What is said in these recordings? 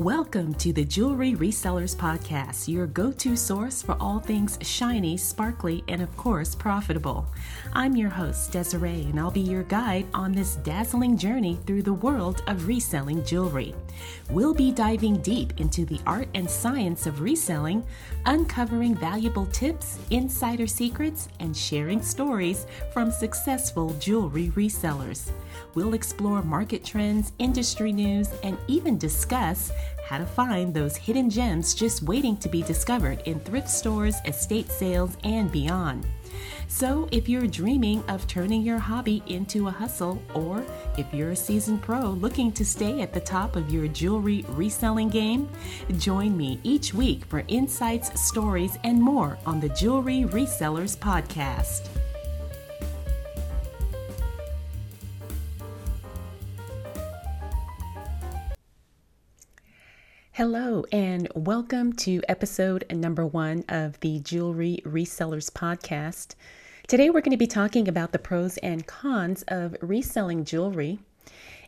Welcome to the Jewelry Resellers Podcast, your go to source for all things shiny, sparkly, and of course, profitable. I'm your host, Desiree, and I'll be your guide on this dazzling journey through the world of reselling jewelry. We'll be diving deep into the art and science of reselling, uncovering valuable tips, insider secrets, and sharing stories from successful jewelry resellers. We'll explore market trends, industry news, and even discuss how to find those hidden gems just waiting to be discovered in thrift stores, estate sales, and beyond. So, if you're dreaming of turning your hobby into a hustle, or if you're a seasoned pro looking to stay at the top of your jewelry reselling game, join me each week for insights, stories, and more on the Jewelry Resellers Podcast. Hello, and welcome to episode number one of the Jewelry Resellers Podcast. Today, we're going to be talking about the pros and cons of reselling jewelry.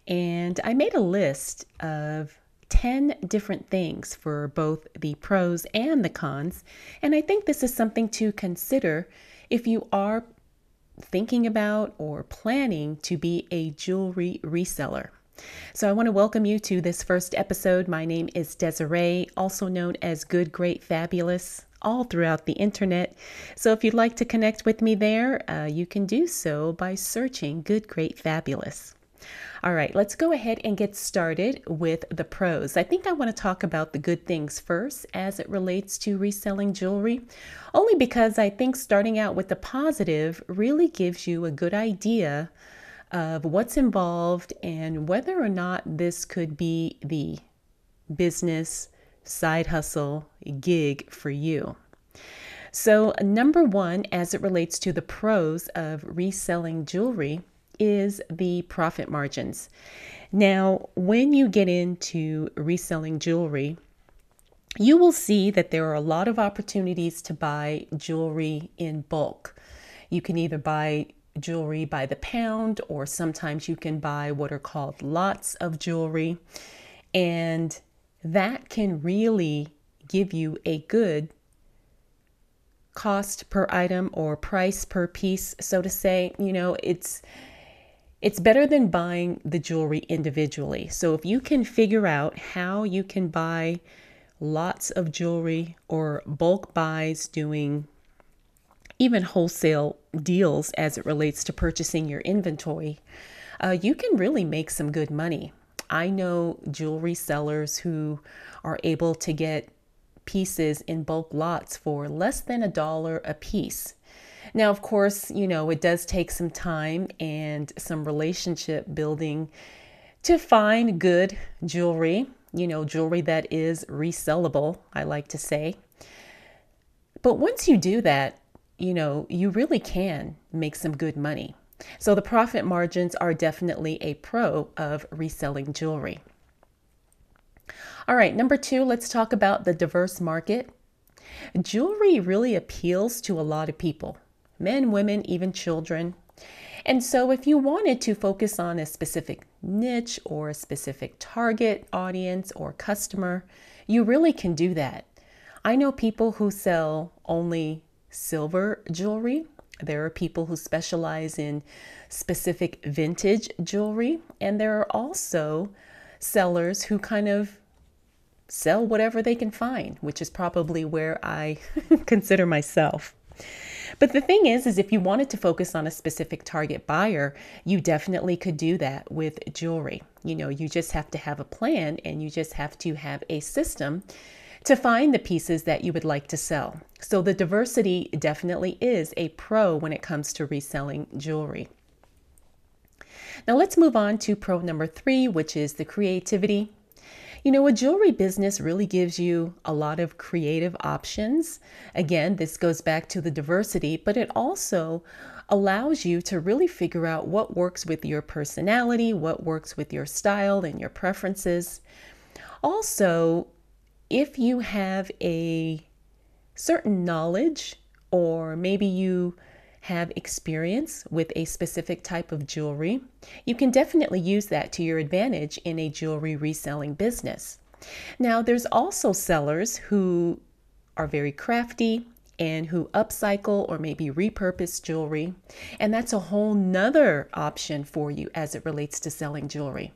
And I made a list of 10 different things for both the pros and the cons. And I think this is something to consider if you are thinking about or planning to be a jewelry reseller. So, I want to welcome you to this first episode. My name is Desiree, also known as Good, Great, Fabulous, all throughout the internet. So, if you'd like to connect with me there, uh, you can do so by searching Good, Great, Fabulous. All right, let's go ahead and get started with the pros. I think I want to talk about the good things first as it relates to reselling jewelry, only because I think starting out with the positive really gives you a good idea of what's involved and whether or not this could be the business, side hustle, gig for you. So, number one, as it relates to the pros of reselling jewelry, is the profit margins. Now, when you get into reselling jewelry, you will see that there are a lot of opportunities to buy jewelry in bulk. You can either buy jewelry by the pound, or sometimes you can buy what are called lots of jewelry. And that can really give you a good cost per item or price per piece, so to say. You know, it's it's better than buying the jewelry individually. So if you can figure out how you can buy lots of jewelry or bulk buys doing even wholesale deals as it relates to purchasing your inventory, uh, you can really make some good money. I know jewelry sellers who are able to get pieces in bulk lots for less than a dollar a piece. Now, of course, you know, it does take some time and some relationship building to find good jewelry, you know, jewelry that is resellable, I like to say. But once you do that, you know, you really can make some good money. So the profit margins are definitely a pro of reselling jewelry. All right, number two, let's talk about the diverse market. Jewelry really appeals to a lot of people men, women, even children. And so, if you wanted to focus on a specific niche or a specific target audience or customer, you really can do that. I know people who sell only silver jewelry. There are people who specialize in specific vintage jewelry, and there are also sellers who kind of sell whatever they can find, which is probably where I consider myself. But the thing is is if you wanted to focus on a specific target buyer, you definitely could do that with jewelry. You know, you just have to have a plan and you just have to have a system to find the pieces that you would like to sell. So the diversity definitely is a pro when it comes to reselling jewelry. Now let's move on to pro number three, which is the creativity. You know, a jewelry business really gives you a lot of creative options. Again, this goes back to the diversity, but it also allows you to really figure out what works with your personality, what works with your style and your preferences. Also, if you have a certain knowledge or maybe you have experience with a specific type of jewelry, you can definitely use that to your advantage in a jewelry reselling business. Now, there's also sellers who are very crafty and who upcycle or maybe repurpose jewelry. And that's a whole nother option for you as it relates to selling jewelry.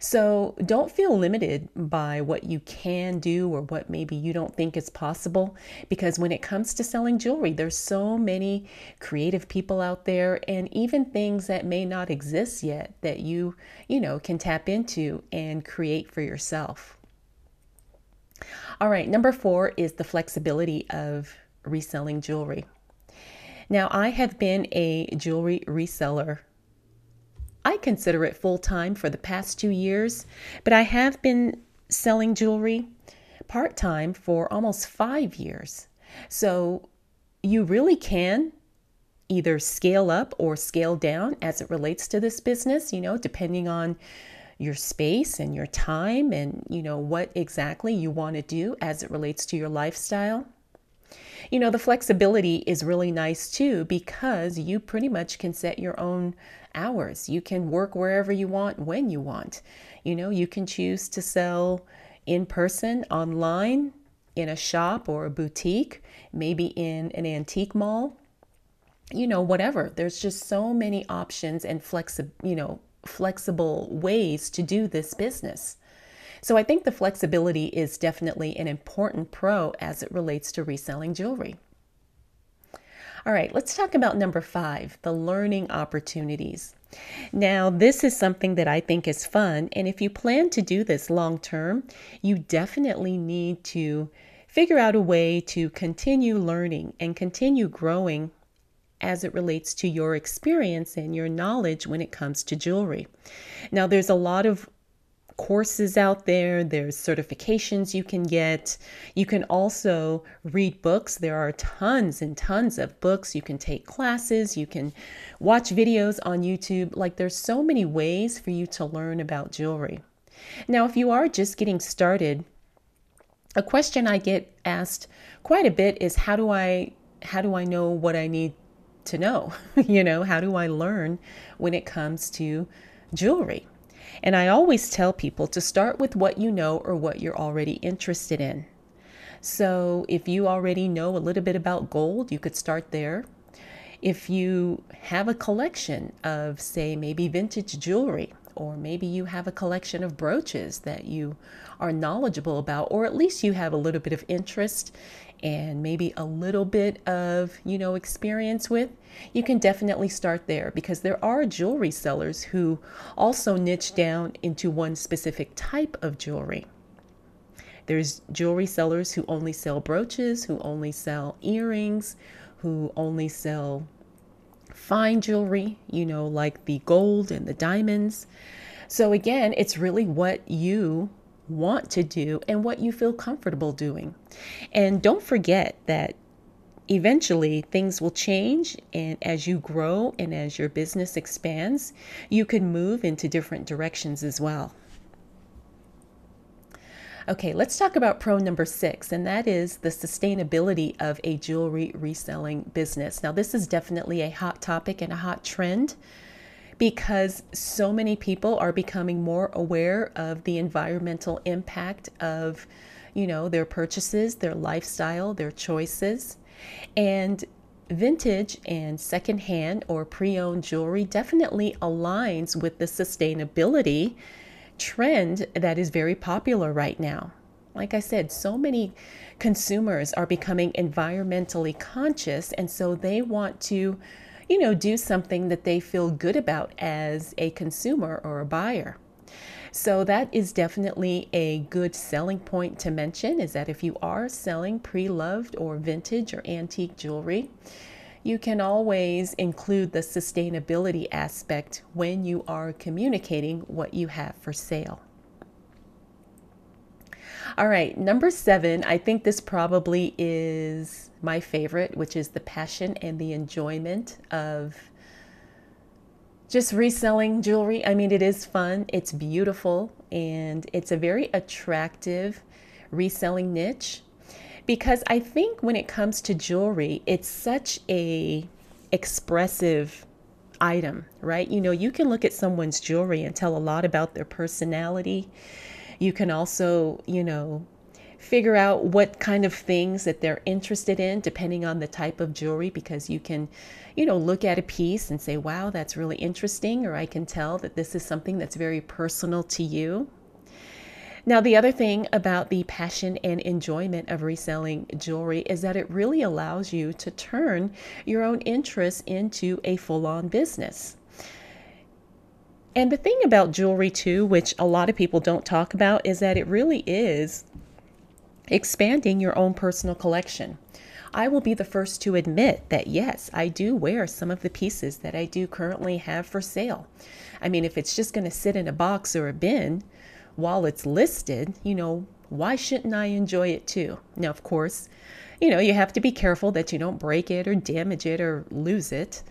So don't feel limited by what you can do or what maybe you don't think is possible because when it comes to selling jewelry, there's so many creative people out there and even things that may not exist yet that you, you know, can tap into and create for yourself. All right, number 4 is the flexibility of reselling jewelry. Now, I have been a jewelry reseller. I consider it full time for the past two years, but I have been selling jewelry part time for almost five years. So you really can either scale up or scale down as it relates to this business, you know, depending on your space and your time and, you know, what exactly you want to do as it relates to your lifestyle. You know, the flexibility is really nice too because you pretty much can set your own hours. You can work wherever you want, when you want. You know, you can choose to sell in person, online, in a shop or a boutique, maybe in an antique mall. You know, whatever. There's just so many options and flexi- you know, flexible ways to do this business. So I think the flexibility is definitely an important pro as it relates to reselling jewelry. All right, let's talk about number five the learning opportunities. Now, this is something that I think is fun, and if you plan to do this long term, you definitely need to figure out a way to continue learning and continue growing as it relates to your experience and your knowledge when it comes to jewelry. Now, there's a lot of courses out there, there's certifications you can get. You can also read books. There are tons and tons of books. You can take classes, you can watch videos on YouTube. Like, there's so many ways for you to learn about jewelry. Now, if you are just getting started, a question I get asked quite a bit is how do I how do I know what I need to know? you know, how do I learn when it comes to jewelry? And I always tell people to start with what you know or what you're already interested in. So if you already know a little bit about gold, you could start there. If you have a collection of, say, maybe vintage jewelry, or maybe you have a collection of brooches that you are knowledgeable about, or at least you have a little bit of interest and maybe a little bit of, you know, experience with, you can definitely start there because there are jewelry sellers who also niche down into one specific type of jewelry. There's jewelry sellers who only sell brooches, who only sell earrings, who only sell fine jewelry, you know, like the gold and the diamonds. So, again, it's really what you want to do and what you feel comfortable doing. And don't forget that eventually things will change and as you grow and as your business expands, you can move into different directions as well. Okay, let's talk about pro number six, and that is the sustainability of a jewelry reselling business. Now, this is definitely a hot topic and a hot trend because so many people are becoming more aware of the environmental impact of you know their purchases their lifestyle their choices. And vintage and secondhand or pre-owned jewelry definitely aligns with the sustainability trend that is very popular right now. Like i said so many consumers are becoming environmentally conscious and so they want to you know, do something that they feel good about as a consumer or a buyer. So that is definitely a good selling point to mention is that if you are selling pre-loved or vintage or antique jewelry, you can always include the sustainability aspect when you are communicating what you have for sale. All right, number seven, I think this probably is my favorite, which is the passion and the enjoyment of just reselling jewelry. I mean, it is fun, it's beautiful, and it's a very attractive reselling niche because I think when it comes to jewelry, it's such a expressive item, right? You know, you can look at someone's jewelry and tell a lot about their personality You can also, you know, figure out what kind of things that they're interested in depending on the type of jewelry because you can you know look at a piece and say wow that's really interesting or i can tell that this is something that's very personal to you. Now the other thing about the passion and enjoyment of reselling jewelry is that it really allows you to turn your own interests into a full-on business and the thing about jewelry, too, which a lot of people don't talk about, is that it really is expanding your own personal collection. I will be the first to admit that yes, I do wear some of the pieces that I do currently have for sale. I mean, if it's just going to sit in a box or a bin while it's listed, you know, why shouldn't I enjoy it too? Now, of course, you know, you have to be careful that you don't break it or damage it or lose it.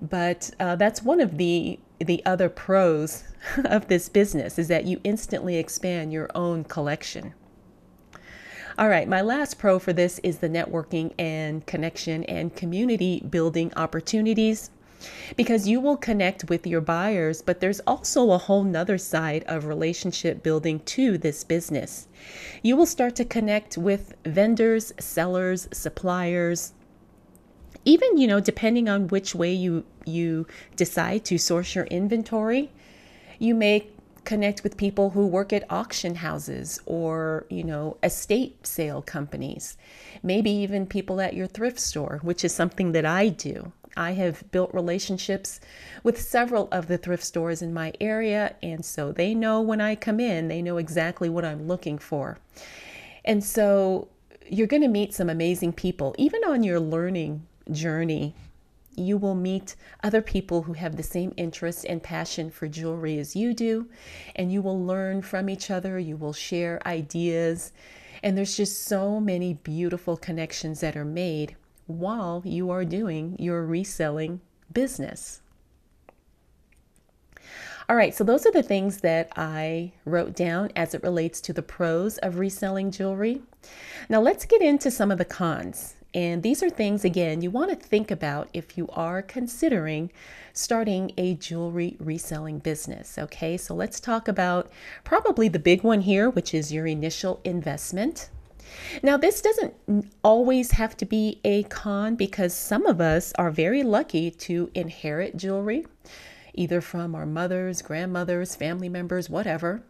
But uh, that's one of the the other pros of this business is that you instantly expand your own collection. All right, my last pro for this is the networking and connection and community building opportunities because you will connect with your buyers, but there's also a whole nother side of relationship building to this business. You will start to connect with vendors, sellers, suppliers, even you know depending on which way you you decide to source your inventory you may connect with people who work at auction houses or, you know, estate sale companies, maybe even people at your thrift store, which is something that I do. I have built relationships with several of the thrift stores in my area, and so they know when I come in, they know exactly what I'm looking for. And so you're going to meet some amazing people, even on your learning journey you will meet other people who have the same interest and passion for jewelry as you do, and you will learn from each other. You will share ideas, and there's just so many beautiful connections that are made while you are doing your reselling business. All right, so those are the things that I wrote down as it relates to the pros of reselling jewelry. Now let's get into some of the cons. And these are things, again, you want to think about if you are considering starting a jewelry reselling business. Okay, so let's talk about probably the big one here, which is your initial investment. Now, this doesn't always have to be a con because some of us are very lucky to inherit jewelry, either from our mothers, grandmothers, family members, whatever.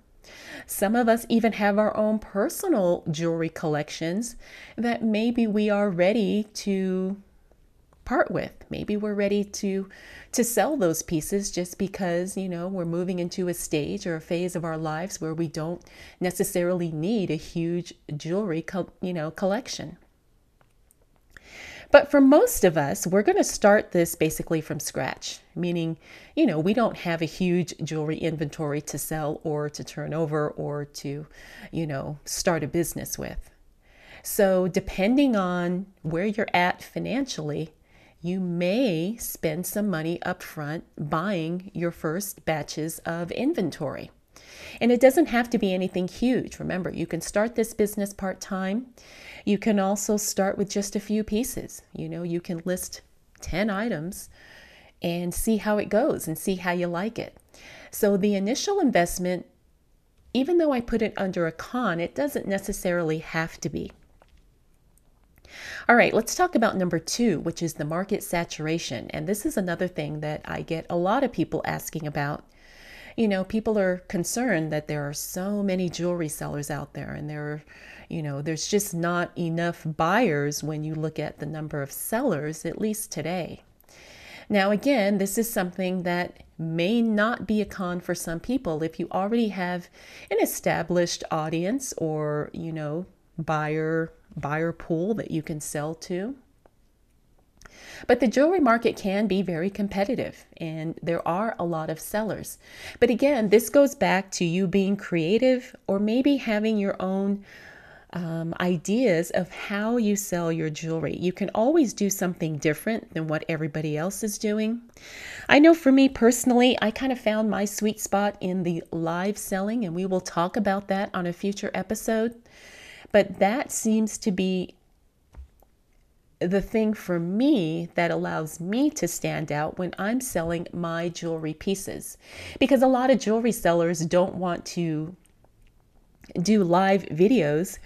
Some of us even have our own personal jewelry collections that maybe we are ready to part with. Maybe we're ready to to sell those pieces just because, you know, we're moving into a stage or a phase of our lives where we don't necessarily need a huge jewelry, co- you know, collection. But for most of us, we're going to start this basically from scratch, meaning, you know, we don't have a huge jewelry inventory to sell or to turn over or to, you know, start a business with. So, depending on where you're at financially, you may spend some money up front buying your first batches of inventory. And it doesn't have to be anything huge. Remember, you can start this business part time. You can also start with just a few pieces. You know, you can list 10 items and see how it goes and see how you like it. So the initial investment, even though I put it under a con, it doesn't necessarily have to be. All right, let's talk about number two, which is the market saturation. And this is another thing that I get a lot of people asking about you know, people are concerned that there are so many jewelry sellers out there and there are, you know, there's just not enough buyers when you look at the number of sellers, at least today. Now, again, this is something that may not be a con for some people if you already have an established audience or, you know, buyer buyer pool that you can sell to. But the jewelry market can be very competitive and there are a lot of sellers. But again, this goes back to you being creative or maybe having your own um, ideas of how you sell your jewelry. You can always do something different than what everybody else is doing. I know for me personally, I kind of found my sweet spot in the live selling, and we will talk about that on a future episode. But that seems to be the thing for me that allows me to stand out when I'm selling my jewelry pieces. Because a lot of jewelry sellers don't want to do live videos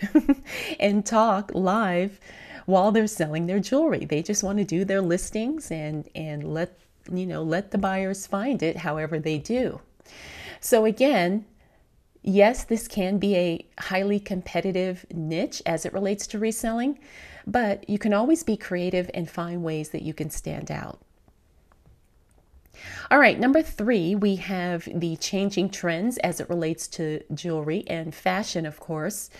and talk live while they're selling their jewelry. They just want to do their listings and and let you know let the buyers find it however they do. So again, yes, this can be a highly competitive niche as it relates to reselling, but you can always be creative and find ways that you can stand out. All right, number three, we have the changing trends as it relates to jewelry and fashion, of course.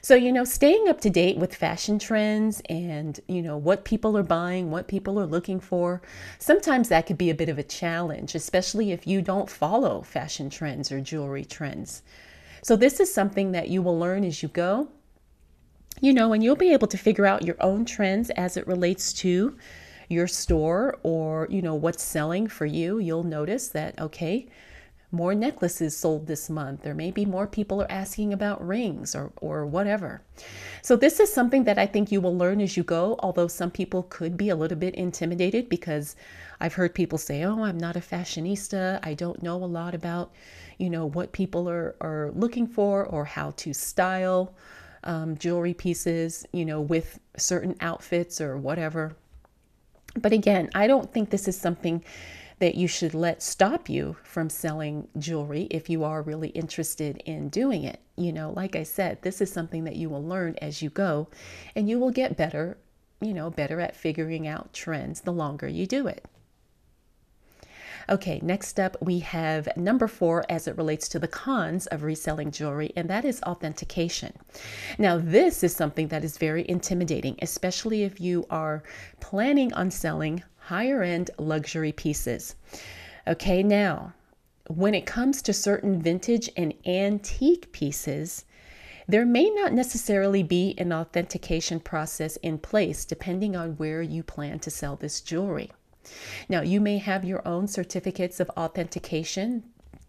So, you know, staying up to date with fashion trends and, you know, what people are buying, what people are looking for, sometimes that could be a bit of a challenge, especially if you don't follow fashion trends or jewelry trends. So, this is something that you will learn as you go, you know, and you'll be able to figure out your own trends as it relates to your store or, you know, what's selling for you. You'll notice that, okay, more necklaces sold this month, or maybe more people are asking about rings or, or whatever. So, this is something that I think you will learn as you go, although some people could be a little bit intimidated because I've heard people say, Oh, I'm not a fashionista. I don't know a lot about, you know, what people are, are looking for or how to style um, jewelry pieces, you know, with certain outfits or whatever. But again, I don't think this is something that you should let stop you from selling jewelry if you are really interested in doing it. You know, like I said, this is something that you will learn as you go and you will get better, you know, better at figuring out trends the longer you do it. Okay, next up we have number four as it relates to the cons of reselling jewelry, and that is authentication. Now, this is something that is very intimidating, especially if you are planning on selling higher end luxury pieces. Okay, now, when it comes to certain vintage and antique pieces, there may not necessarily be an authentication process in place depending on where you plan to sell this jewelry. Now, you may have your own certificates of authentication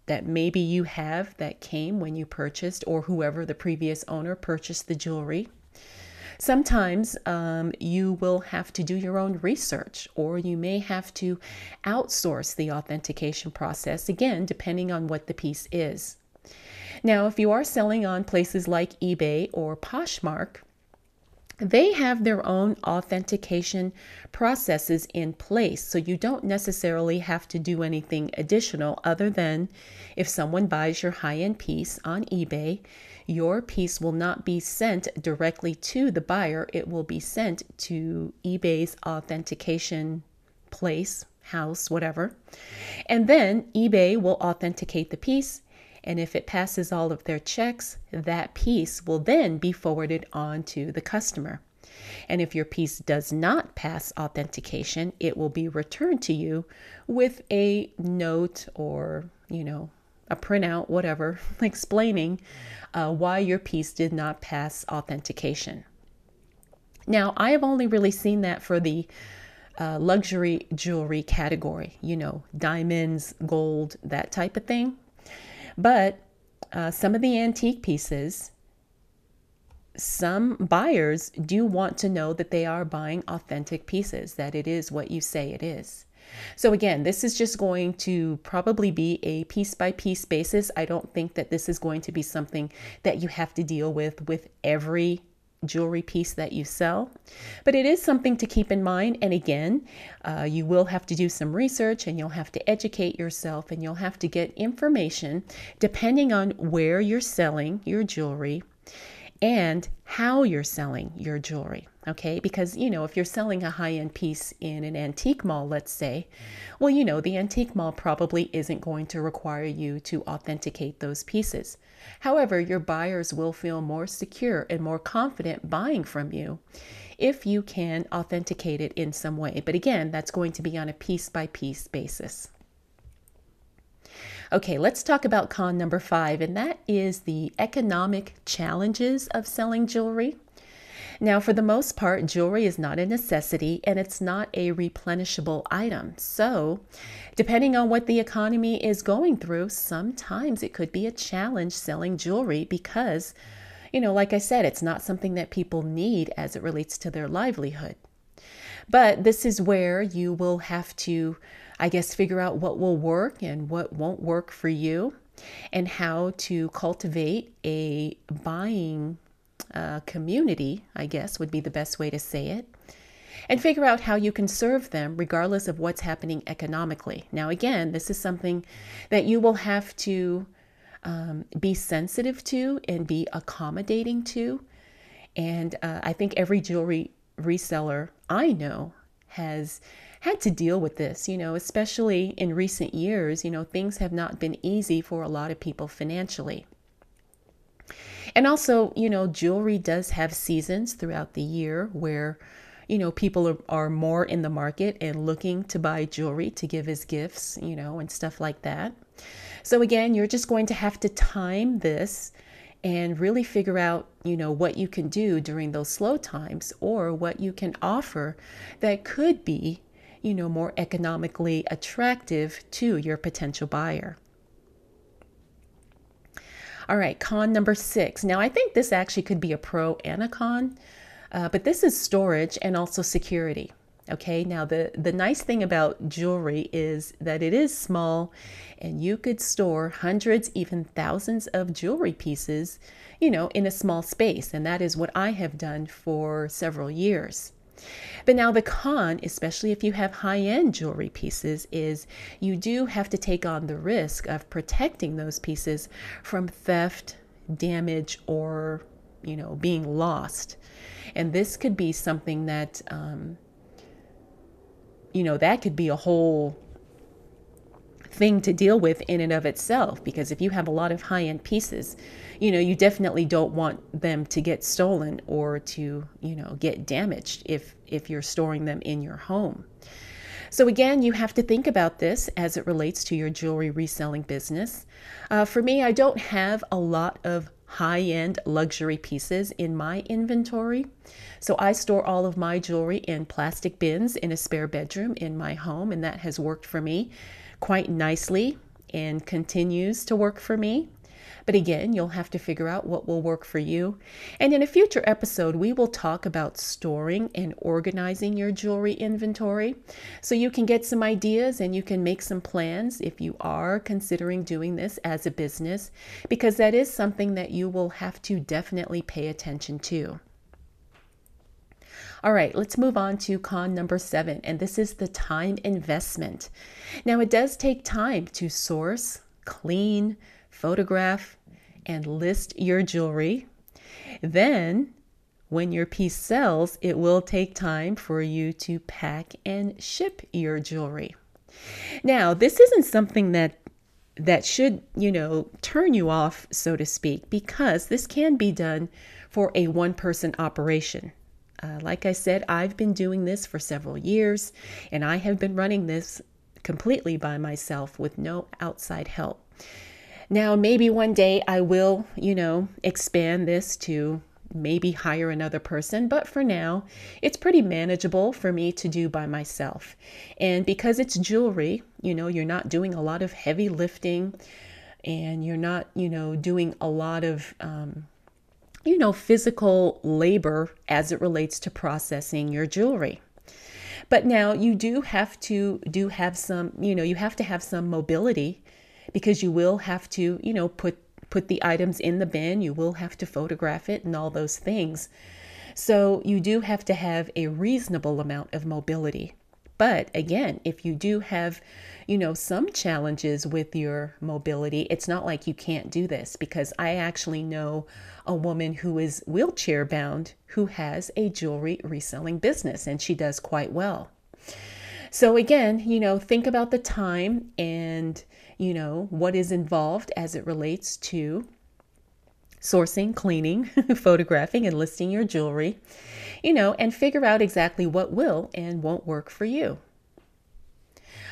that maybe you have that came when you purchased or whoever the previous owner purchased the jewelry. Sometimes um, you will have to do your own research, or you may have to outsource the authentication process, again, depending on what the piece is. Now, if you are selling on places like eBay or Poshmark, they have their own authentication processes in place. So you don't necessarily have to do anything additional other than if someone buys your high end piece on eBay, your piece will not be sent directly to the buyer. It will be sent to eBay's authentication place, house, whatever. And then eBay will authenticate the piece and if it passes all of their checks, that piece will then be forwarded on to the customer. And if your piece does not pass authentication, it will be returned to you with a note or, you know, a printout, whatever, explaining uh, why your piece did not pass authentication. Now, I have only really seen that for the uh, luxury jewelry category, you know, diamonds, gold, that type of thing. But uh, some of the antique pieces, some buyers do want to know that they are buying authentic pieces, that it is what you say it is. So, again, this is just going to probably be a piece by piece basis. I don't think that this is going to be something that you have to deal with with every jewelry piece that you sell. But it is something to keep in mind. And again, uh, you will have to do some research and you'll have to educate yourself and you'll have to get information depending on where you're selling your jewelry and how you're selling your jewelry. Okay, because you know, if you're selling a high end piece in an antique mall, let's say, well, you know, the antique mall probably isn't going to require you to authenticate those pieces. However, your buyers will feel more secure and more confident buying from you if you can authenticate it in some way. But again, that's going to be on a piece by piece basis. Okay, let's talk about con number five, and that is the economic challenges of selling jewelry. Now, for the most part, jewelry is not a necessity and it's not a replenishable item. So, depending on what the economy is going through, sometimes it could be a challenge selling jewelry because, you know, like I said, it's not something that people need as it relates to their livelihood. But this is where you will have to I guess, figure out what will work and what won't work for you. and how to cultivate a buying uh, community, I guess would be the best way to say it, and figure out how you can serve them regardless of what's happening economically. Now, again, this is something that you will have to um, be sensitive to and be accommodating to. And uh, I think every jewelry reseller I know has had to deal with this, you know, especially in recent years. You know, things have not been easy for a lot of people financially. And also, you know, jewelry does have seasons throughout the year where, you know, people are, are more in the market and looking to buy jewelry to give as gifts, you know, and stuff like that. So, again, you're just going to have to time this and really figure out, you know, what you can do during those slow times or what you can offer that could be, you know, more economically attractive to your potential buyer. All right, con number six. Now, I think this actually could be a pro and a con, uh, but this is storage and also security. Okay, now the, the nice thing about jewelry is that it is small and you could store hundreds, even thousands of jewelry pieces, you know, in a small space. And that is what I have done for several years. But now, the con, especially if you have high end jewelry pieces, is you do have to take on the risk of protecting those pieces from theft, damage, or, you know, being lost. And this could be something that, um, you know, that could be a whole thing to deal with in and of itself because if you have a lot of high end pieces, you know, you definitely don't want them to get stolen or to, you know, get damaged if if you're storing them in your home. So, again, you have to think about this as it relates to your jewelry reselling business. Uh, for me, I don't have a lot of high end luxury pieces in my inventory. So, I store all of my jewelry in plastic bins in a spare bedroom in my home, and that has worked for me quite nicely and continues to work for me. But again, you'll have to figure out what will work for you. And in a future episode, we will talk about storing and organizing your jewelry inventory so you can get some ideas and you can make some plans if you are considering doing this as a business, because that is something that you will have to definitely pay attention to. All right, let's move on to con number seven, and this is the time investment. Now, it does take time to source, clean, photograph, and list your jewelry. Then, when your piece sells, it will take time for you to pack and ship your jewelry. Now, this isn't something that that should, you know, turn you off, so to speak, because this can be done for a one person operation. Uh, like I said, I've been doing this for several years and I have been running this completely by myself with no outside help. Now, maybe one day I will, you know, expand this to maybe hire another person, but for now, it's pretty manageable for me to do by myself. And because it's jewelry, you know, you're not doing a lot of heavy lifting and you're not, you know, doing a lot of, um, you know, physical labor as it relates to processing your jewelry. But now you do have to do have some, you know, you have to have some mobility because you will have to, you know, put put the items in the bin, you will have to photograph it and all those things. So you do have to have a reasonable amount of mobility. But again, if you do have, you know, some challenges with your mobility, it's not like you can't do this because I actually know a woman who is wheelchair bound who has a jewelry reselling business and she does quite well. So again, you know, think about the time and you know, what is involved as it relates to sourcing, cleaning, photographing, and listing your jewelry, you know, and figure out exactly what will and won't work for you.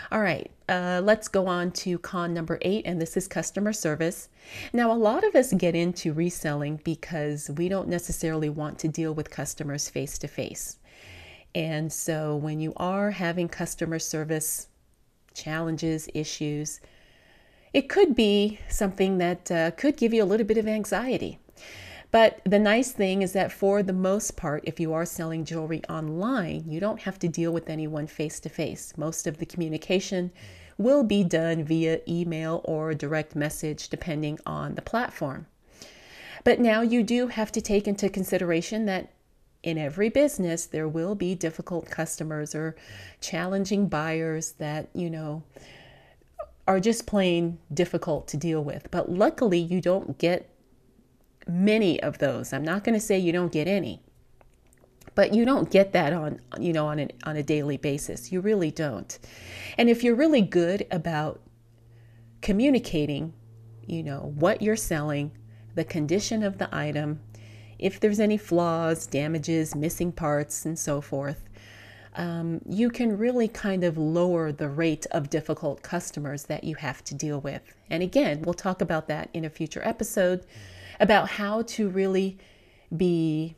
All right, uh, let's go on to con number eight, and this is customer service. Now, a lot of us get into reselling because we don't necessarily want to deal with customers face to face. And so, when you are having customer service challenges, issues, it could be something that uh, could give you a little bit of anxiety. But the nice thing is that for the most part, if you are selling jewelry online, you don't have to deal with anyone face to face. Most of the communication will be done via email or direct message, depending on the platform. But now you do have to take into consideration that in every business, there will be difficult customers or challenging buyers that, you know, are just plain difficult to deal with. But luckily, you don't get many of those. I'm not going to say you don't get any, but you don't get that on you know on an, on a daily basis. You really don't. And if you're really good about communicating, you know, what you're selling, the condition of the item, if there's any flaws, damages, missing parts, and so forth, um, you can really kind of lower the rate of difficult customers that you have to deal with. And again, we'll talk about that in a future episode about how to really be,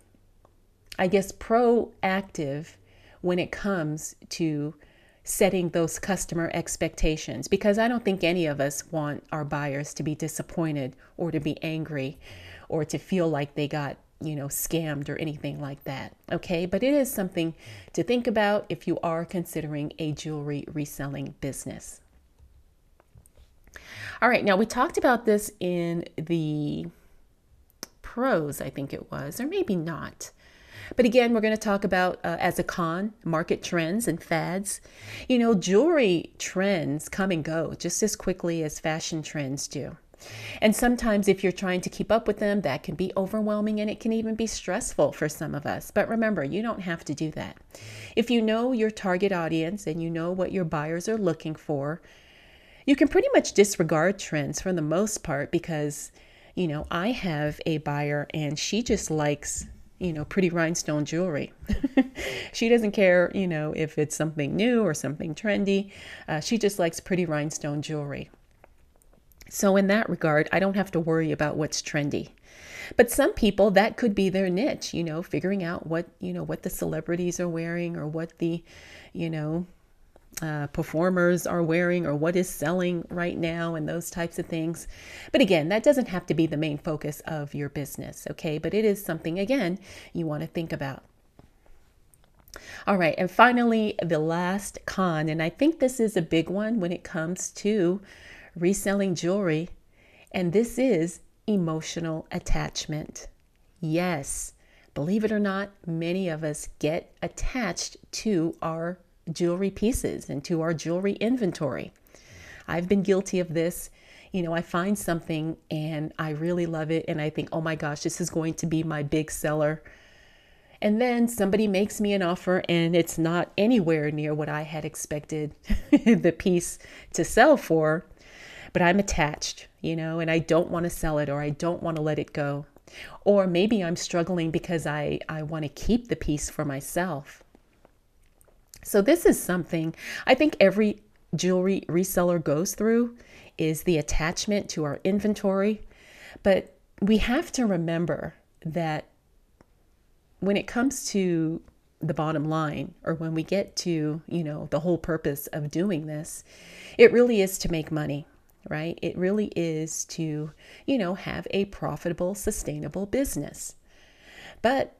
I guess, proactive when it comes to setting those customer expectations because I don't think any of us want our buyers to be disappointed or to be angry or to feel like they got you know, scammed or anything like that. Okay, but it is something to think about if you are considering a jewelry reselling business. All right, now we talked about this in the pros, I think it was, or maybe not. But again, we're going to talk about uh, as a con market trends and fads. You know, jewelry trends come and go just as quickly as fashion trends do. And sometimes, if you're trying to keep up with them, that can be overwhelming and it can even be stressful for some of us. But remember, you don't have to do that. If you know your target audience and you know what your buyers are looking for, you can pretty much disregard trends for the most part because, you know, I have a buyer and she just likes you know, pretty rhinestone jewelry. she doesn't care, you know, if it's something new or something trendy. Uh, she just likes pretty rhinestone jewelry. So, in that regard, I don't have to worry about what's trendy. But some people, that could be their niche, you know, figuring out what, you know, what the celebrities are wearing or what the, you know, uh, performers are wearing or what is selling right now and those types of things. But again, that doesn't have to be the main focus of your business, okay? But it is something, again, you want to think about. All right, and finally, the last con, and I think this is a big one when it comes to reselling jewelry, and this is emotional attachment. Yes, believe it or not, many of us get attached to our jewelry pieces into our jewelry inventory. I've been guilty of this. You know, I find something and I really love it, and I think, oh my gosh, this is going to be my big seller. And then somebody makes me an offer and it's not anywhere near what I had expected the piece to sell for but I'm attached, you know, and I don't want to sell it or I don't want to let it go. Or maybe I'm struggling because I, I want to keep the piece for myself. So this is something I think every jewelry reseller goes through is the attachment to our inventory. But we have to remember that when it comes to the bottom line or when we get to, you know, the whole purpose of doing this, it really is to make money right? It really is to, you know, have a profitable, sustainable business. But,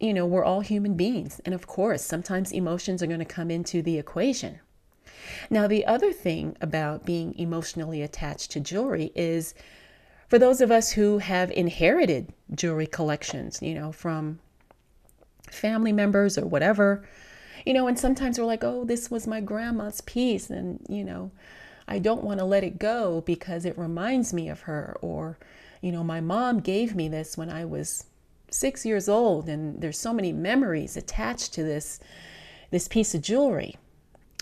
you know, we're all human beings. And of course, sometimes emotions are going to come into the equation. Now, the other thing about being emotionally attached to jewelry is for those of us who have inherited jewelry collections, you know, from family members or whatever, you know, and sometimes we're like, oh, this was my grandma's piece. And, you know, I don't want to let it go because it reminds me of her. Or, you know, my mom gave me this when I was six years old, and there's so many memories attached to this this piece of jewelry.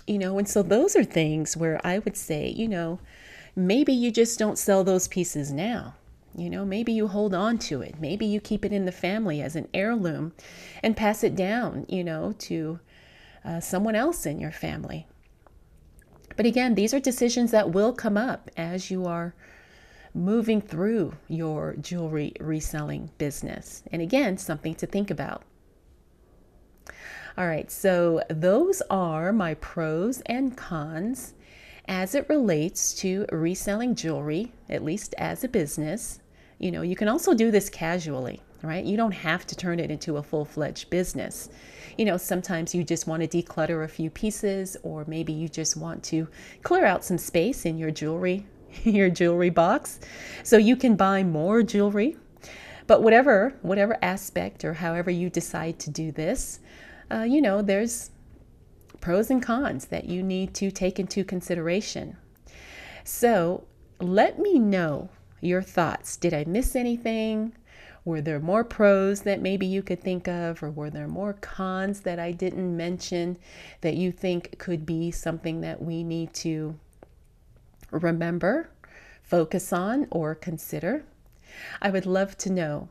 You know, and so those are things where I would say, you know, maybe you just don't sell those pieces now. You know, maybe you hold on to it. Maybe you keep it in the family as an heirloom and pass it down, you know, to uh, someone else in your family. But again, these are decisions that will come up as you are moving through your jewelry reselling business. And again, something to think about. All right, so those are my pros and cons as it relates to reselling jewelry, at least as a business. You know, you can also do this casually, right? You don't have to turn it into a full fledged business. You know, sometimes you just want to declutter a few pieces, or maybe you just want to clear out some space in your jewelry, your jewelry box, so you can buy more jewelry. But whatever, whatever aspect or however you decide to do this, uh, you know, there's pros and cons that you need to take into consideration. So let me know your thoughts. Did I miss anything? Were there more pros that maybe you could think of, or were there more cons that I didn't mention that you think could be something that we need to remember, focus on, or consider? I would love to know.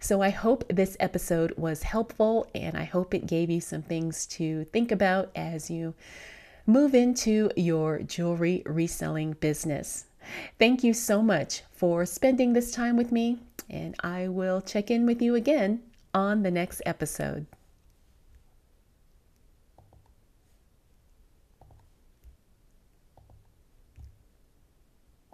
So I hope this episode was helpful and I hope it gave you some things to think about as you move into your jewelry reselling business. Thank you so much for spending this time with me, and I will check in with you again on the next episode.